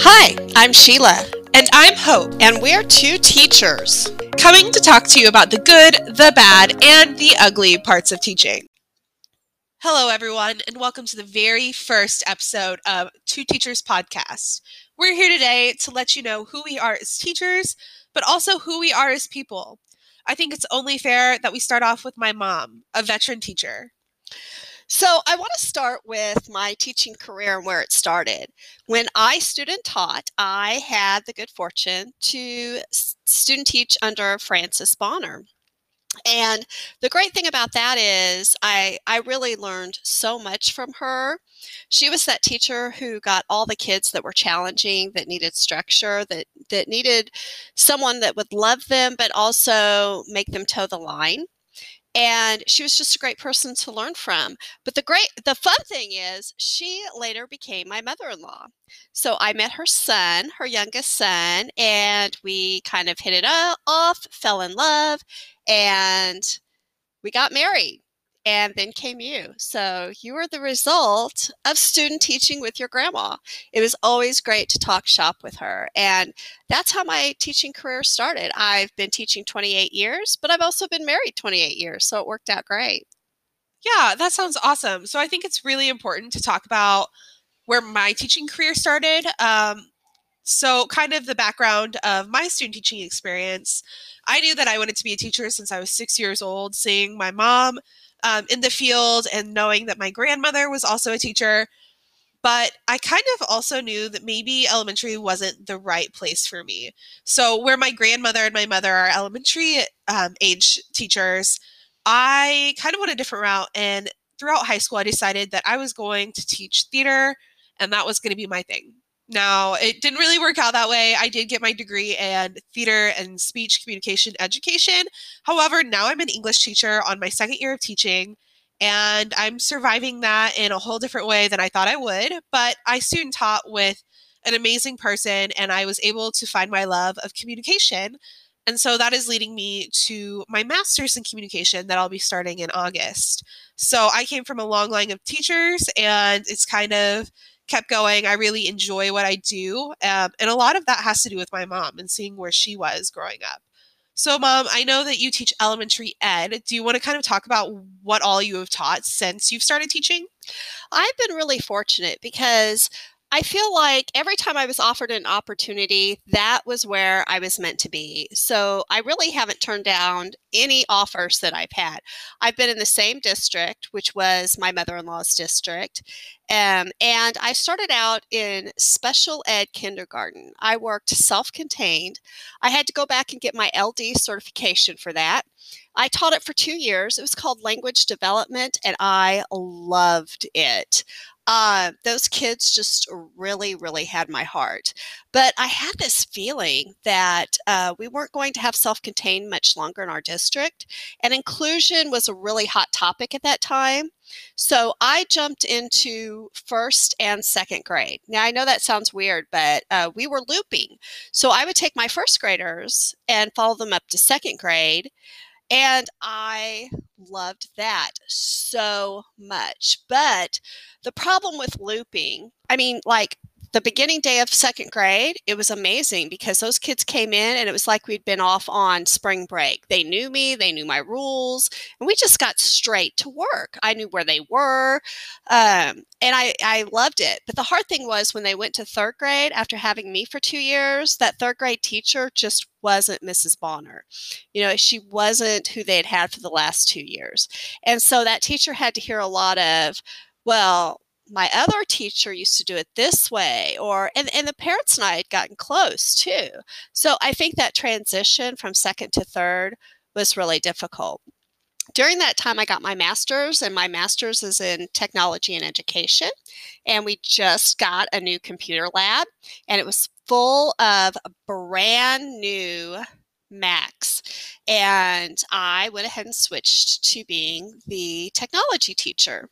Hi, I'm Sheila, And I'm Hope, and we're two teachers. coming to talk to you about the good, the bad, and the ugly parts of teaching. Hello, everyone, and welcome to the very first episode of Two Teachers Podcast. We're here today to let you know who we are as teachers, but also who we are as people. I think it's only fair that we start off with my mom, a veteran teacher. So, I want to start with my teaching career and where it started. When I student taught, I had the good fortune to student teach under Frances Bonner. And the great thing about that is I I really learned so much from her. She was that teacher who got all the kids that were challenging, that needed structure, that that needed someone that would love them but also make them toe the line and she was just a great person to learn from but the great the fun thing is she later became my mother-in-law. So i met her son her youngest son and we kind of hit it off fell in love and we got married and then came you so you were the result of student teaching with your grandma it was always great to talk shop with her and that's how my teaching career started. I've been teaching 28 years, but I've also been married 28 years, so it worked out great. Yeah, that sounds awesome. So I think it's really important to talk about where my teaching career started. Um, so, kind of the background of my student teaching experience. I knew that I wanted to be a teacher since I was six years old, seeing my mom um, in the field and knowing that my grandmother was also a teacher. But I kind of also knew that maybe elementary wasn't the right place for me. So, where my grandmother and my mother are elementary um, age teachers, I kind of went a different route. And throughout high school, I decided that I was going to teach theater and that was going to be my thing. Now, it didn't really work out that way. I did get my degree in theater and speech communication education. However, now I'm an English teacher on my second year of teaching, and I'm surviving that in a whole different way than I thought I would. But I soon taught with an amazing person, and I was able to find my love of communication. And so that is leading me to my master's in communication that I'll be starting in August. So I came from a long line of teachers, and it's kind of kept going. I really enjoy what I do. Um, and a lot of that has to do with my mom and seeing where she was growing up. So, mom, I know that you teach elementary ed. Do you want to kind of talk about what all you have taught since you've started teaching? I've been really fortunate because I feel like every time I was offered an opportunity, that was where I was meant to be. So I really haven't turned down any offers that I've had. I've been in the same district, which was my mother in law's district. Um, and I started out in special ed kindergarten. I worked self contained. I had to go back and get my LD certification for that. I taught it for two years. It was called language development, and I loved it. Uh, those kids just really, really had my heart. But I had this feeling that uh, we weren't going to have self contained much longer in our district, and inclusion was a really hot topic at that time. So I jumped into first and second grade. Now, I know that sounds weird, but uh, we were looping. So I would take my first graders and follow them up to second grade. And I loved that so much. But the problem with looping, I mean, like the beginning day of second grade, it was amazing because those kids came in and it was like we'd been off on spring break. They knew me, they knew my rules, and we just got straight to work. I knew where they were, um, and I, I loved it. But the hard thing was when they went to third grade after having me for two years, that third grade teacher just wasn't Mrs. Bonner. You know, she wasn't who they had had for the last two years. And so that teacher had to hear a lot of, well, my other teacher used to do it this way or and, and the parents and i had gotten close too so i think that transition from second to third was really difficult during that time i got my master's and my master's is in technology and education and we just got a new computer lab and it was full of brand new Macs. And I went ahead and switched to being the technology teacher.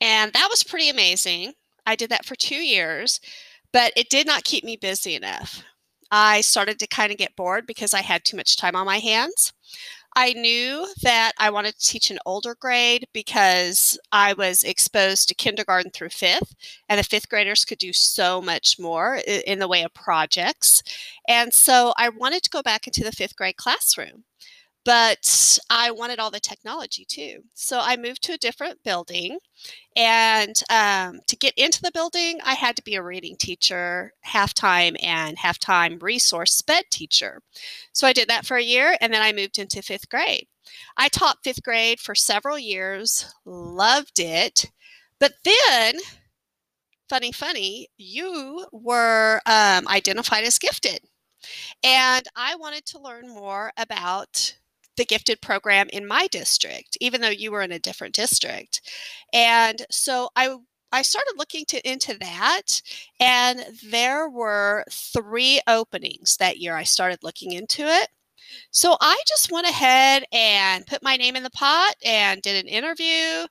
And that was pretty amazing. I did that for two years, but it did not keep me busy enough. I started to kind of get bored because I had too much time on my hands. I knew that I wanted to teach an older grade because I was exposed to kindergarten through fifth, and the fifth graders could do so much more in the way of projects. And so I wanted to go back into the fifth grade classroom but I wanted all the technology too. So I moved to a different building. And um, to get into the building, I had to be a reading teacher, half time, and half time resource sped teacher. So I did that for a year and then I moved into fifth grade. I taught fifth grade for several years, loved it. But then, funny, funny, you were um, identified as gifted. And I wanted to learn more about the gifted program in my district, even though you were in a different district. And so I I started looking to, into that, and there were three openings that year. I started looking into it. So I just went ahead and put my name in the pot and did an interview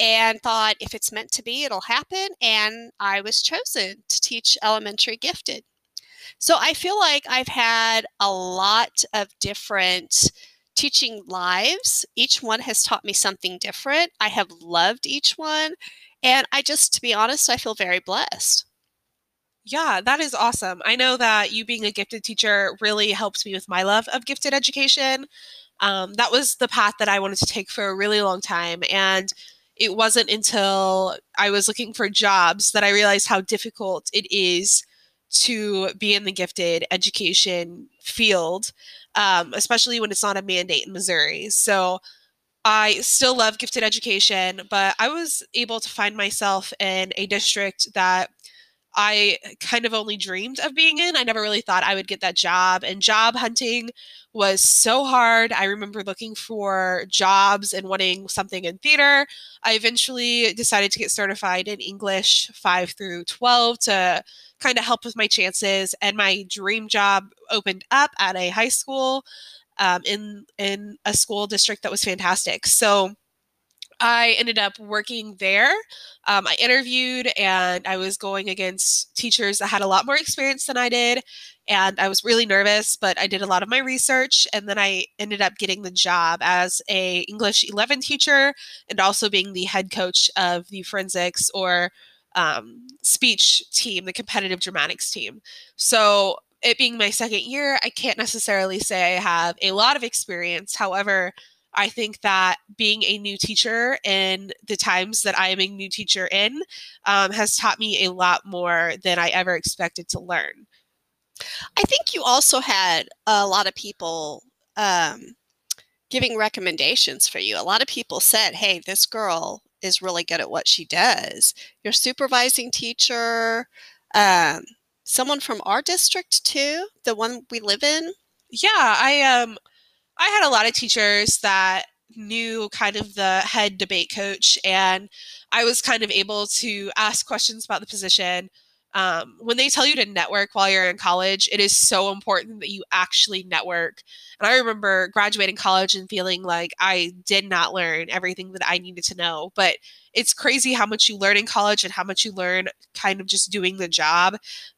and thought if it's meant to be, it'll happen. And I was chosen to teach elementary gifted. So I feel like I've had a lot of different teaching lives. Each one has taught me something different. I have loved each one. And I just, to be honest, I feel very blessed. Yeah, that is awesome. I know that you being a gifted teacher really helps me with my love of gifted education. Um, that was the path that I wanted to take for a really long time. And it wasn't until I was looking for jobs that I realized how difficult it is to be in the gifted education field um, especially when it's not a mandate in Missouri. So I still love gifted education, but I was able to find myself in a district that I kind of only dreamed of being in. I never really thought I would get that job, and job hunting was so hard. I remember looking for jobs and wanting something in theater. I eventually decided to get certified in English 5 through 12 to kind of help with my chances. And my dream job opened up at a high school um, in in a school district that was fantastic. So I ended up working there. Um, I interviewed and I was going against teachers that had a lot more experience than I did. And I was really nervous, but I did a lot of my research. And then I ended up getting the job as a English 11 teacher and also being the head coach of the forensics or um, speech team, the competitive dramatics team. So, it being my second year, I can't necessarily say I have a lot of experience. However, I think that being a new teacher in the times that I am a new teacher in um, has taught me a lot more than I ever expected to learn. I think you also had a lot of people um, giving recommendations for you. A lot of people said, hey, this girl is really good at what she does. Your supervising teacher, um, someone from our district too, the one we live in. Yeah, I um, I had a lot of teachers that knew kind of the head debate coach, and I was kind of able to ask questions about the position um, when they tell you to network while you're in college, it is so important that you actually network. And I remember graduating college and feeling like I did not learn everything that I needed to know. But it's crazy how much you learn in college and how much you learn kind of just doing the job.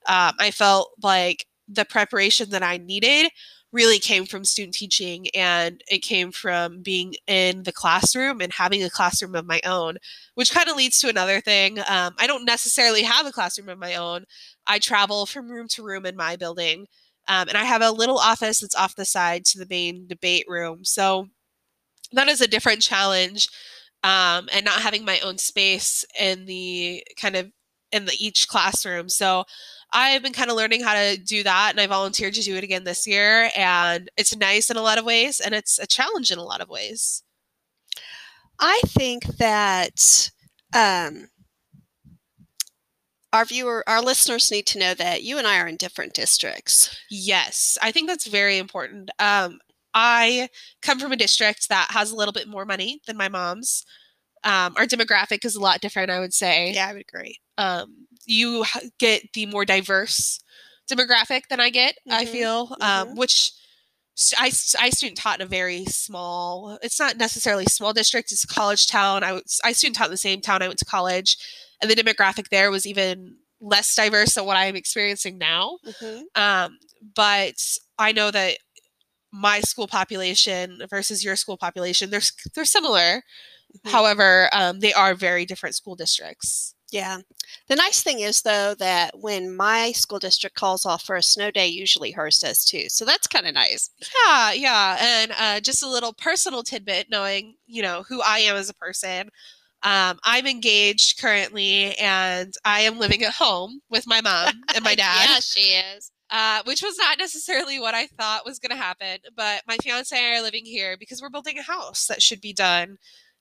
Um, I felt like the preparation that I needed really came from student teaching and it came from being in the classroom and having a classroom of my own which kind of leads to another thing um, i don't necessarily have a classroom of my own. I travel from room to room in my building um, and i have a little office that's off the side to the main debate room so that is a different challenge um, and not having my own space in the kind of in the each classroom so I've been kind of learning how to do that and I volunteered to do it again this year. And it's nice in a lot of ways and it's a challenge in a lot of ways. I think that um, our viewer, our listeners need to know that you and I are in different districts. Yes, I think that's very important. Um, I come from a district that has a little bit more money than my mom's. Um, our demographic is a lot different, I would say. Yeah, I would agree. Um, you get the more diverse demographic than I get. Mm-hmm. I feel, um, mm-hmm. which I, I student taught in a very small. It's not necessarily small district. It's a college town. I was I student taught in the same town I went to college, and the demographic there was even less diverse than what I'm experiencing now. Mm-hmm. Um, but I know that my school population versus your school population, they're they're similar. Mhm. However, um, they are very different school districts. Yeah. The nice thing is, though, that when my school district calls off for a snow day, usually hers does too. So that's kind of nice. Yeah, yeah, and uh, just a little personal tidbit, knowing you know who I am as a person. Um, I'm engaged currently, and I am living at home with my mom and my dad. yeah, she is. uh, which was not necessarily what I thought was going to happen. But my fiance and I are living here because we're building a house that should be done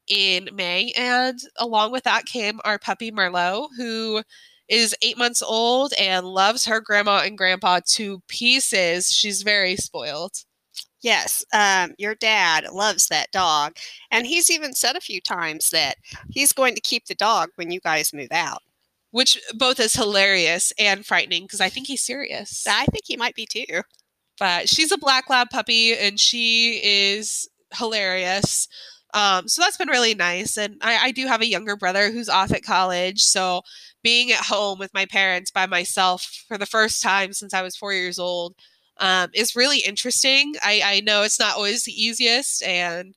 in May. And along with that came our puppy Merlot, who is eight months old and loves her grandma and grandpa to pieces. She's very spoiled. Yes, um, your dad loves that dog. And he's even said a few times that he's going to keep the dog when you guys move out. Which both is hilarious and frightening because I think he's serious. I think he might be too. but she's a black lab puppy and she is hilarious um, so that's been really nice and I, I do have a younger brother who's off at college so being at home with my parents by myself for the first time since i was four years old um, is really interesting. I, I know it's not always the easiest and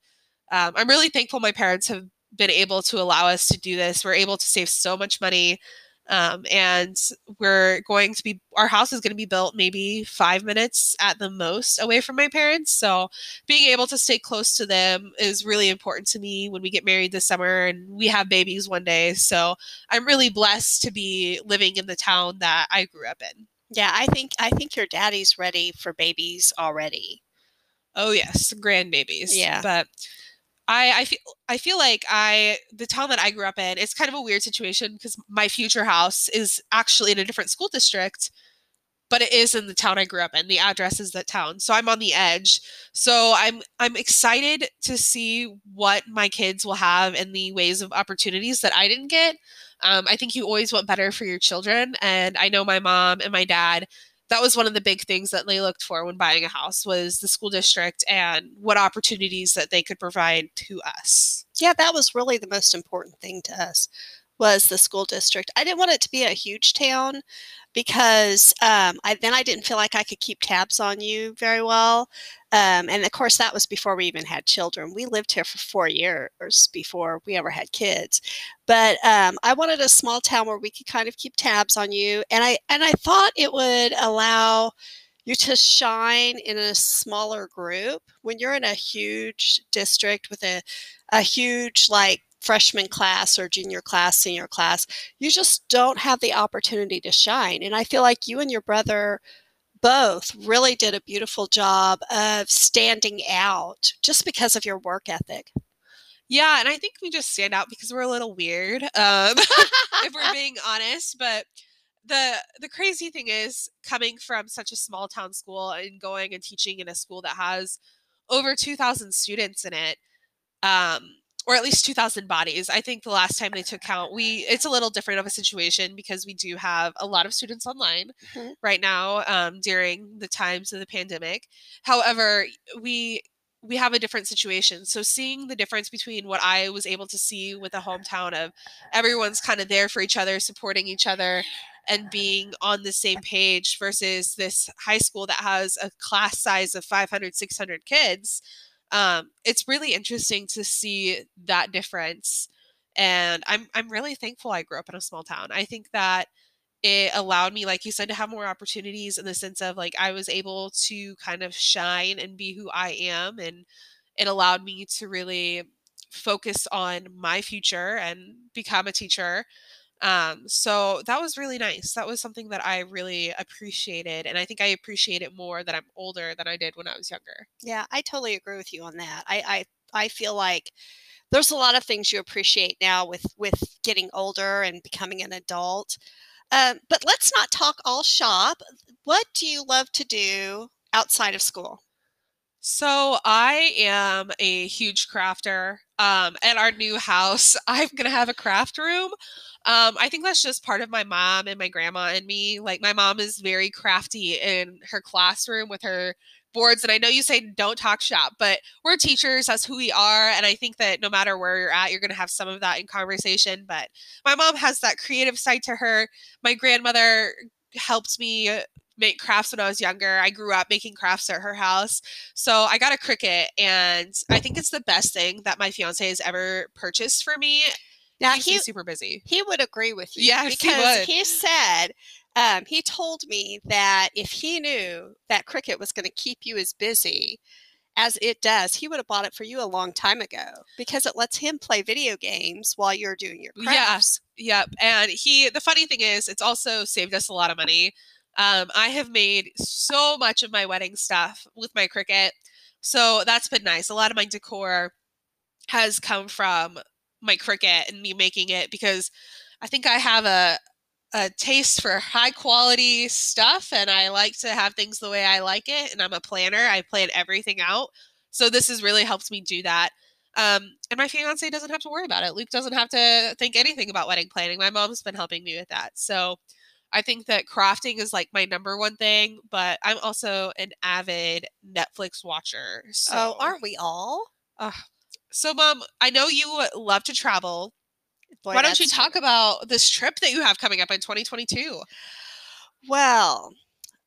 um, i'm really thankful my parents have been able to allow us to do this. We're able to save so much money um, and we're going to be our house is going to be built maybe five minutes at the most away from my parents so being able to stay close to them is really important to me when we get married this summer and we have babies one day so i'm really blessed to be living in the town that i grew up in Yeah, I think I think your daddy's ready for babies already. oh yes grandbabies Yeah. but I, I feel I feel like I the town that I grew up in it's kind of a weird situation because my future house is actually in a different school district but it is in the town I grew up in. The address is that town. So I'm on the edge. So I'm I'm excited to see what my kids will have in the ways of opportunities that I didn't get. Um, I think you always want better for your children. And I know my mom and my dad, that was one of the big things that they looked for when buying a house was the school district and what opportunities that they could provide to us. Yeah, that was really the most important thing to us was the school district. I didn't want it to be a huge town because um, I, then I didn't feel like I could keep tabs on you very well. Um, and of course, that was before we even had children. We lived here for four years before we ever had kids. But um, I wanted a small town where we could kind of keep tabs on you, and I and I thought it would allow you to shine in a smaller group when you're in a huge district with a a huge like freshman class or junior class, senior class, you just don't have the opportunity to shine. And I feel like you and your brother both really did a beautiful job of standing out just because of your work ethic. Yeah, and I think we just stand out because we're a little weird. Um, if we're being honest, but the the crazy thing is coming from such a small town school and going and teaching in a school that has over 2000 students in it um or at least 2000 bodies. I think the last time they took count we it's a little different of a situation because we do have a lot of students online Mhm. right now um, during the times of the pandemic. However we we have a different situation. So seeing the difference between what i was able to see with a hometown of everyone's kind of there for each other supporting each other and being on the same page versus this high school that has a class size of 500 600 kids um, it's really interesting to see that difference and i'm i'm really thankful i grew up in a small town. I think that it allowed me like you said to have more opportunities in the sense of like i was able to kind of shine and be who i am and it allowed me to really focus on my future and become a teacher um, so that was really nice. That was something that I really appreciated. And I think I appreciate it more that I'm older than I did when I was younger. Yeah, I totally agree with you on that. I, I I feel like there's a lot of things you appreciate now with with getting older and becoming an adult. Um, but let's not talk all shop. What do you love to do outside of school? So I am a huge crafter. Um, at our new house, I'm gonna have a craft room. Um, I think that's just part of my mom and my grandma and me. Like my mom is very crafty in her classroom with her boards. And I know you say don't talk shop, but we're teachers. That's who we are. And I think that no matter where you're at, you're gonna have some of that in conversation. But my mom has that creative side to her. My grandmother helped me make crafts when I was younger. I grew up making crafts at her house. So I got a Cricut and I think it's the best thing that my fiance has ever purchased for me. Now he me super busy. he would agree with you. Yes, he because would. he said um, he told me that if he knew that Cricut was going to keep you as busy as it does, he would have bought it for you a long time ago because it lets him play video games while you're doing your Yeah. crafts. Yep. And he the funny thing is it's also saved us a lot of money. Um, I have made so much of my wedding stuff with my Cricut. So that's been nice. A lot of my decor has come from my Cricut and me making it because I think I have a a taste for high quality stuff and I like to have things the way I like it and I'm a planner. I plan everything out. So this has really helped me do that. Um, and my fiance doesn't have to worry about it. Luke doesn't have to think anything about wedding planning. My mom's been helping me with that. So I think that crafting is like my number one thing, but I'm also an avid Netflix watcher. So Oh, aren't we all? so mom, I know you love to travel. Boy, Why don't you talk true. about this trip that you have coming up in 2022? Well,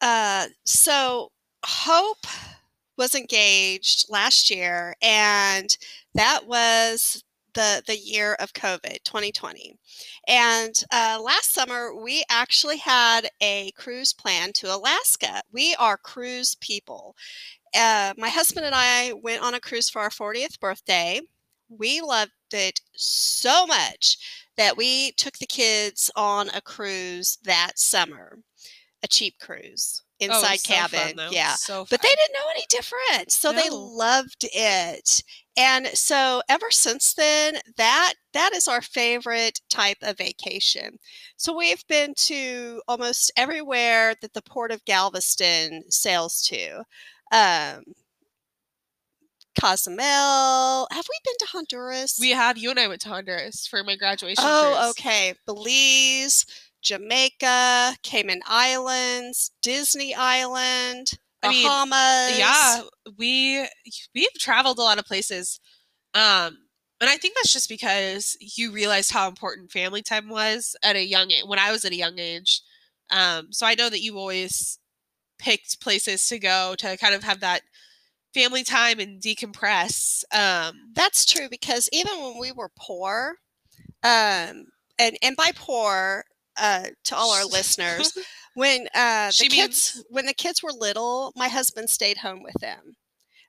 uh, so Hope was engaged last year, and that was the the year of COVID, 2020. And uh, last summer, we actually had a cruise plan to Alaska. We are cruise people. Uh, my husband and I went on a cruise for our 40th birthday. We loved it so much that we took the kids on a cruise that summer, a cheap cruise, Oh, inside so fun, cabin. though. yeah. So But they didn't know any different. So they loved it. And so ever since then, that that is our favorite type of vacation. So we've been to almost everywhere that the port of Galveston sails to. Um Cozumel. Have we been to Honduras? we have you and I went to Honduras for my graduation. Oh, cruise. okay. Belize, Jamaica, Cayman Islands, Disney Island, I mean, Bahamas. yeah we we've traveled a lot of places um and i think that's just because you realized how important family time was at a young age when i was at a young age um so i know that you always picked places to go to kind of have that family time and decompress um That's true because even when we were poor, um, and and by poor, uh, to all our listeners, when uh, the kids when the kids were little, my husband stayed home with them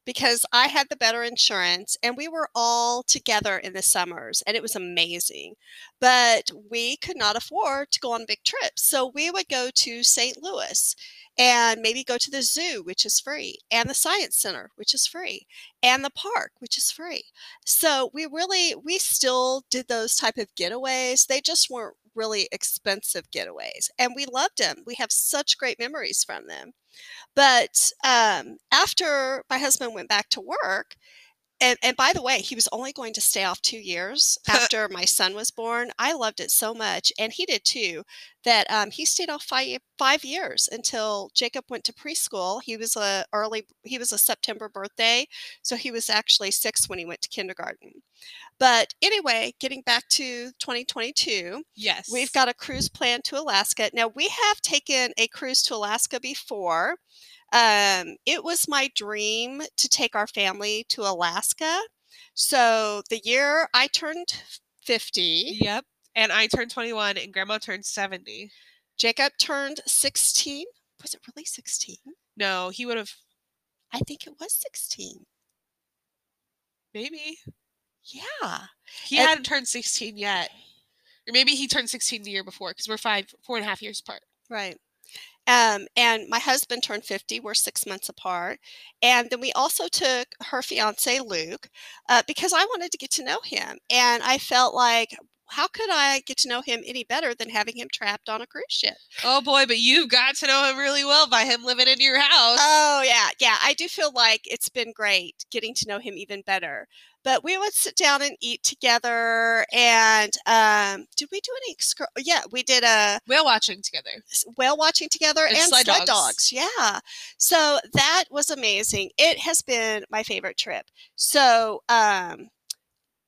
because I had the better insurance, and we were all together in the summers, and it was amazing. But we could not afford to go on big trips, so we would go to St. Louis. And maybe go to the zoo, which is free, and the science center, which is free, and the park, which is free. So we really we still did those type of getaways. They just weren't really expensive getaways, and we loved them. We have such great memories from them. But um, after my husband went back to work, and, and by the way, he was only going to stay off two years after my son was born. I loved it so much, and he did too. That um, he stayed off five five years until Jacob went to preschool. He was a early he was a September birthday, so he was actually six when he went to kindergarten. But anyway, getting back to 2022, yes We've got a cruise plan to Alaska. Now, we have taken a cruise to Alaska before. Um, it was my dream to take our family to Alaska. So, the year I turned 50, yep and i turned 21 and grandma turned 70 Jacob turned 16. Was it really 16? no he would have I think it was 16. maybe Yeah. he And- hadn't turned 16 yet or maybe he turned 16 the year before because we're five four and a half years apart Right. Um, and my husband turned 50. We're six months apart. And then we also took her fiance, Luke, uh, because I wanted to get to know him. And I felt like, how could I get to know him any better than having him trapped on a cruise ship? Oh boy, but you've got to know him really well by him living in your house. Oh, yeah. Yeah. I do feel like it's been great getting to know him even better. But we would sit down and eat together. And um, did we do any? Excur- yeah, we did a Whale watching together. whale watching together And and, sled sled, dogs. dogs. Yeah. So that was amazing. It has been my favorite trip. So um,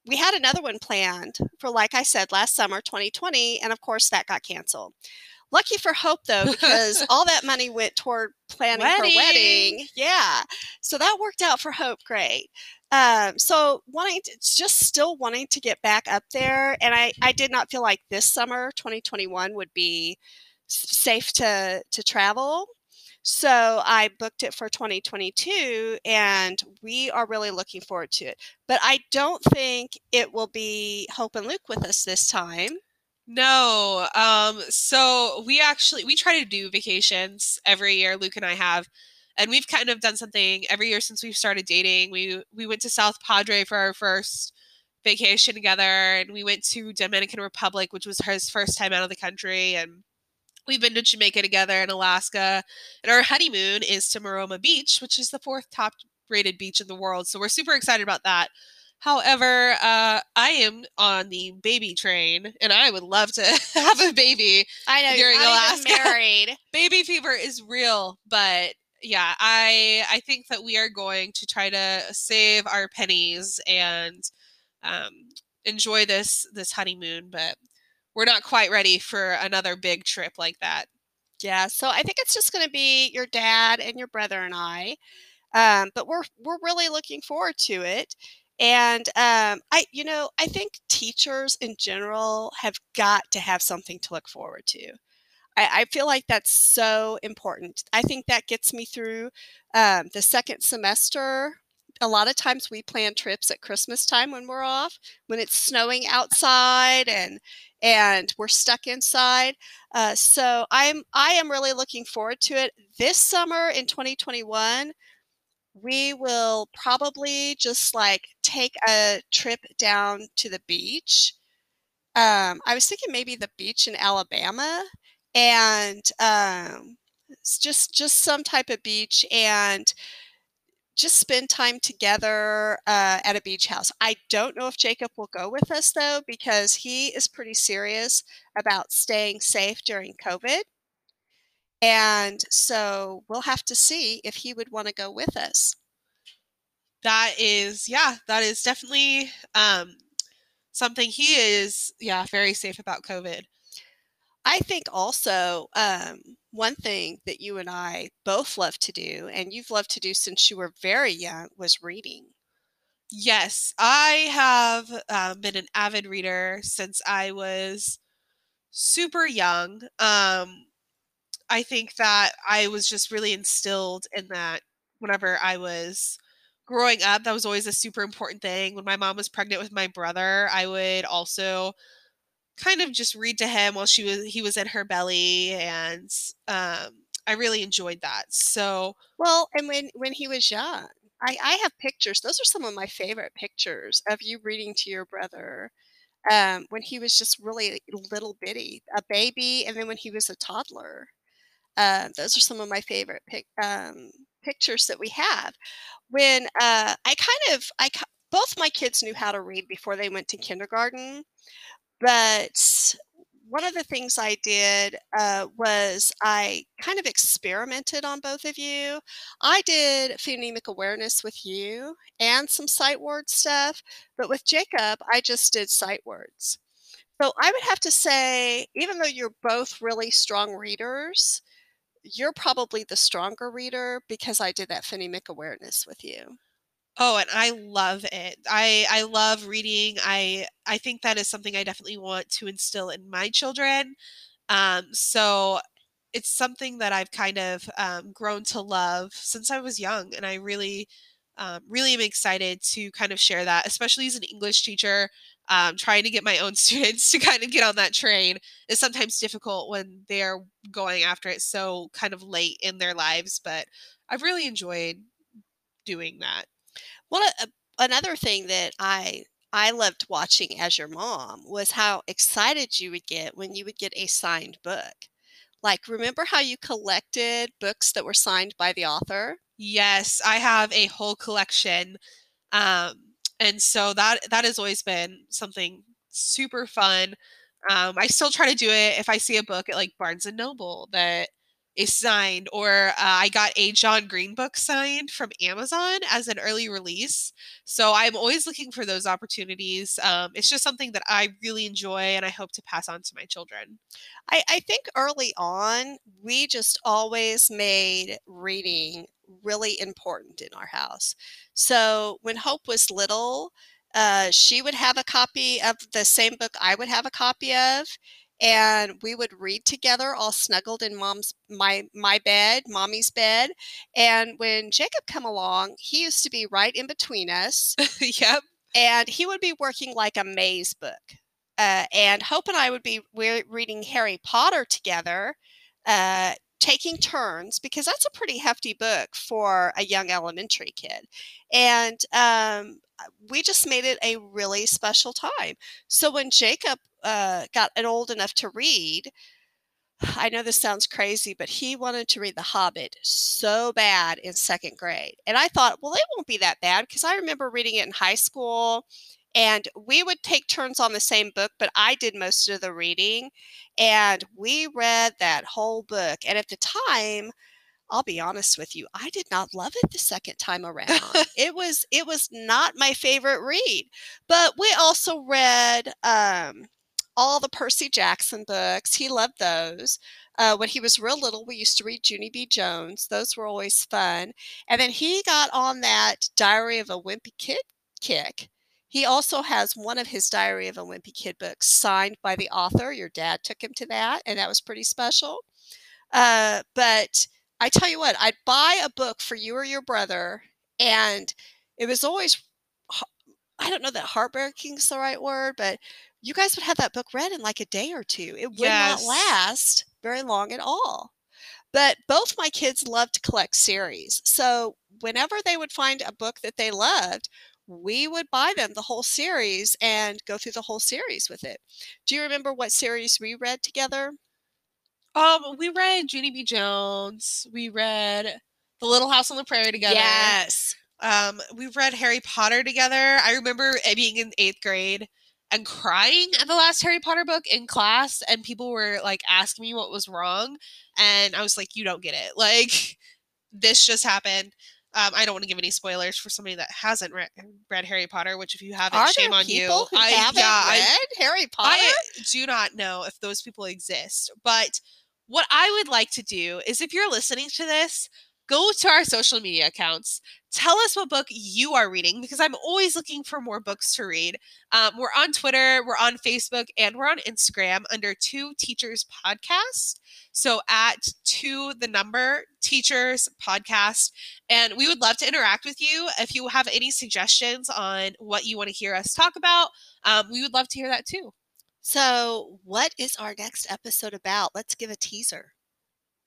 we had another one planned for, like I said, last summer, 2020. And of course, that got canceled. Lucky for Hope though, because all that money went toward planning Wedding. her wedding. Yeah, so that worked out for Hope great. Um, so wanting to, just still wanting to get back up there, and I I did not feel like this summer 2021 would be safe to to travel. So I booked it for 2022 and we are really looking forward to it. But I don't think it will be Hope and Luke with us this time. No. Um, so we actually we try to do vacations every year, Luke and I have. And we've kind of done something every year since we've started dating. We we went to South Padre for our first vacation together and we went to Dominican Republic, which was his first time out of the country and we've been to Jamaica together and Alaska. And our honeymoon is to Maroma Beach, which is the fourth top rated beach in the world. So we're super excited about that. However, uh, I am on the baby train, and I would love to have a baby. I know During you're Alaska. married. Baby fever is real, but yeah, I I think that we are going to try to save our pennies and um, enjoy this this honeymoon, but we're not quite ready for another big trip like that. Yeah, so I think it's just going to be your dad and your brother and I. Um, but we're we're really looking forward to it. And um, I, you know, I think teachers in general have got to have something to look forward to. I, I feel like that's so important. I think that gets me through um, the second semester. A lot of times we plan trips at Christmas time when we're off, when it's snowing outside and and we're stuck inside. Uh, so I'm I am really looking forward to it. This summer in 2021, we will probably just like take a trip down to the beach. Um, I was thinking maybe the beach in Alabama and um, just just some type of beach and just spend time together uh, at a beach house. I don't know if Jacob will go with us though because he is pretty serious about staying safe during COVID. And so we'll have to see if he would want to go with us. That is, yeah, that is definitely um, something he is, yeah, very safe about COVID. I think also um, one thing that you and I both love to do, and you've loved to do since you were very young, was reading. Yes, I have um, been an avid reader since I was super young. Um, I think that I was just really instilled in that whenever I was growing up. That was always a super important thing. When my mom was pregnant with my brother, I would also kind of just read to him while she was he was in her belly, and um, I really enjoyed that. So Well, and when when he was young, I, I have pictures. Those are some of my favorite pictures of you reading to your brother um, when he was just really little bitty, a baby, and then when he was a toddler. Uh, those are some of my favorite pic, um, pictures that we have. When uh, I kind of, I both my kids knew how to read before they went to kindergarten, but one of the things I did uh, was I kind of experimented on both of you. I did phonemic awareness with you and some sight word stuff, but with Jacob, I just did sight words. So I would have to say, even though you're both really strong readers, you're probably the stronger reader because I did that phonemic awareness with you. Oh, and I love it. I I love reading. I I think that is something I definitely want to instill in my children. Um, so it's something that I've kind of um, grown to love since I was young, and I really, um, really am excited to kind of share that, especially as an English teacher. Um, trying to get my own students to kind of get on that train is sometimes difficult when they're going after it so kind of late in their lives, but I've really enjoyed doing that. Well, a, another thing that I I loved watching as your mom was how excited you would get when you would get a signed book. Like, remember how you collected books that were signed by the author? Yes, I have a whole collection. Um, and so that that has always been something super fun. Um, I still try to do it if I see a book at like Barnes and Noble that is signed, or uh, I got a John Green book signed from Amazon as an early release. So I'm always looking for those opportunities. Um, it's just something that I really enjoy and I hope to pass on to my children. I, I think early on, we just always made reading really important in our house. So when Hope was little, uh, she would have a copy of the same book I would have a copy of, and we would read together, all snuggled in mom's my my bed, mommy's bed. And when Jacob come along, he used to be right in between us. yep. And he would be working like a maze book. Uh, and Hope and I would be reading Harry Potter together, uh, taking turns because that's a pretty hefty book for a young elementary kid. And um, we just made it a really special time. So when Jacob uh, got old enough to read, I know this sounds crazy, but he wanted to read The Hobbit so bad in second grade. And I thought, well, it won't be that bad because I remember reading it in high school and we would take turns on the same book, but I did most of the reading. And we read that whole book. And at the time, I'll be honest with you, I did not love it the second time around. it was it was not my favorite read. But we also read um, all the Percy Jackson books. He loved those. Uh, when he was real little, we used to read Junie B. Jones. Those were always fun. And then he got on that Diary of a Wimpy Kid kick. He also has one of his Diary of a Wimpy Kid books signed by the author. Your dad took him to that, and that was pretty special. Uh, but I tell you what, I'd buy a book for you or your brother, and it was always, I don't know that heartbreaking is the right word, but you guys would have that book read in like a day or two. It would yes. not last very long at all. But both my kids loved to collect series. So whenever they would find a book that they loved, we would buy them the whole series and go through the whole series with it. Do you remember what series we read together? Um, we read Junie B. Jones. We read The Little House on the Prairie together. Yes. Um, we read Harry Potter together. I remember being in eighth grade and crying at the last Harry Potter book in class, and people were like asking me what was wrong, and I was like, "You don't get it. Like, this just happened." Um, I don't want to give any spoilers for somebody that hasn't re- read Harry Potter. Which, if you haven't, Are shame on you. I haven't yeah, read I, Harry Potter. I do not know if those people exist, but what I would like to do is, if you're listening to this, go to our social media accounts. Tell us what book you are reading because I'm always looking for more books to read. Um, we're on Twitter, we're on Facebook, and we're on Instagram under Two Teachers Podcast. So at two the number teachers podcast. And we would love to interact with you. If you have any suggestions on what you want to hear us talk about, um, we would love to hear that too. So, what is our next episode about? Let's give a teaser.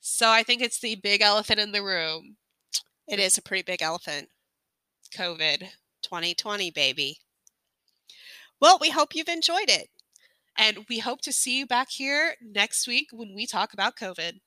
So I think it's the big elephant in the room. It is a pretty big elephant. COVID 2020, baby. Well, we hope you've enjoyed it. And we hope to see you back here next week when we talk about COVID.